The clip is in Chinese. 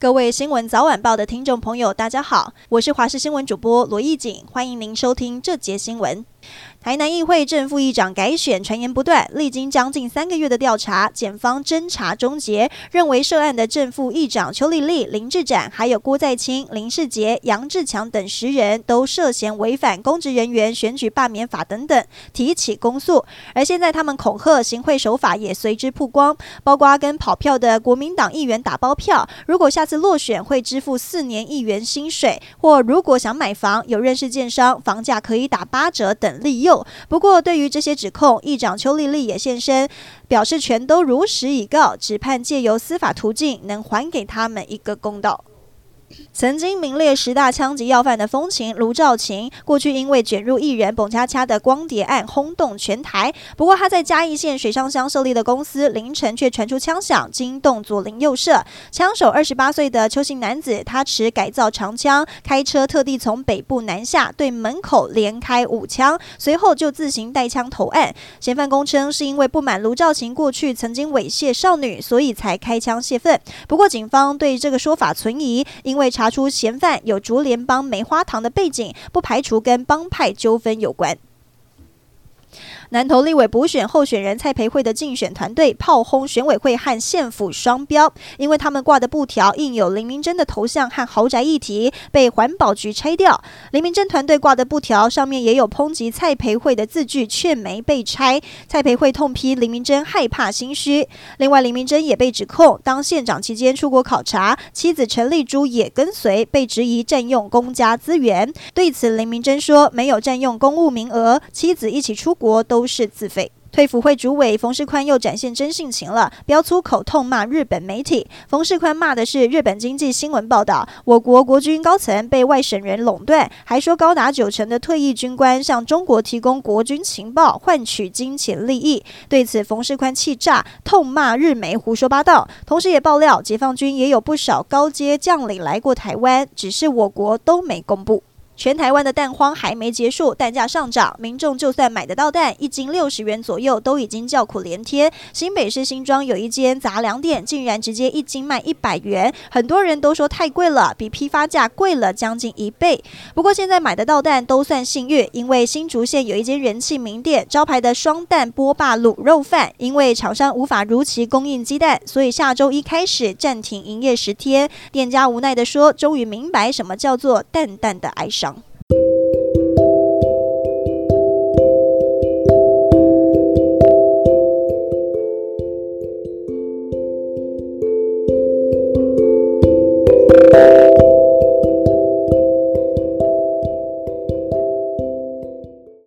各位新闻早晚报的听众朋友，大家好，我是华视新闻主播罗艺锦，欢迎您收听这节新闻。台南议会正副议长改选传言不断，历经将近三个月的调查，检方侦查终结，认为涉案的正副议长邱丽丽、林志展，还有郭在清、林世杰、杨志强等十人都涉嫌违反公职人员选举罢免法等等，提起公诉。而现在他们恐吓行贿手法也随之曝光，包括跟跑票的国民党议员打包票，如果下次落选会支付四年议员薪水，或如果想买房，有认识建商，房价可以打八折等利诱。不过，对于这些指控，议长邱丽丽也现身，表示全都如实以告，只盼借由司法途径能还给他们一个公道。曾经名列十大枪击要犯的风情卢兆琴，过去因为卷入艺人澎恰恰的光碟案轰动全台。不过他在嘉义县水上乡设立的公司凌晨却传出枪响，惊动左邻右舍。枪手二十八岁的邱姓男子，他持改造长枪，开车特地从北部南下，对门口连开五枪，随后就自行带枪投案。嫌犯供称是因为不满卢兆琴过去曾经猥亵少女，所以才开枪泄愤。不过警方对这个说法存疑，因为查出嫌犯有竹联帮梅花堂的背景，不排除跟帮派纠纷有关。南投立委补选候选人蔡培慧的竞选团队炮轰选委会和县府双标，因为他们挂的布条印有林明珍的头像和豪宅议题，被环保局拆掉。林明珍团队挂的布条上面也有抨击蔡培慧的字句，却没被拆。蔡培慧痛批林明珍害怕心虚。另外，林明珍也被指控当县长期间出国考察，妻子陈丽珠也跟随，被质疑占用公家资源。对此，林明珍说没有占用公务名额，妻子一起出国都。都是自费。退辅会主委冯世宽又展现真性情了，飙粗口痛骂日本媒体。冯世宽骂的是日本经济新闻报道，我国国军高层被外省人垄断，还说高达九成的退役军官向中国提供国军情报，换取金钱利益。对此，冯世宽气炸，痛骂日媒胡说八道。同时也爆料，解放军也有不少高阶将领来过台湾，只是我国都没公布。全台湾的蛋荒还没结束，蛋价上涨，民众就算买得到蛋，一斤六十元左右，都已经叫苦连天。新北市新庄有一间杂粮店，竟然直接一斤卖一百元，很多人都说太贵了，比批发价贵了将近一倍。不过现在买得到蛋都算幸运，因为新竹县有一间人气名店，招牌的双蛋波霸卤肉饭，因为厂商无法如期供应鸡蛋，所以下周一开始暂停营业十天。店家无奈地说，终于明白什么叫做蛋蛋的哀伤。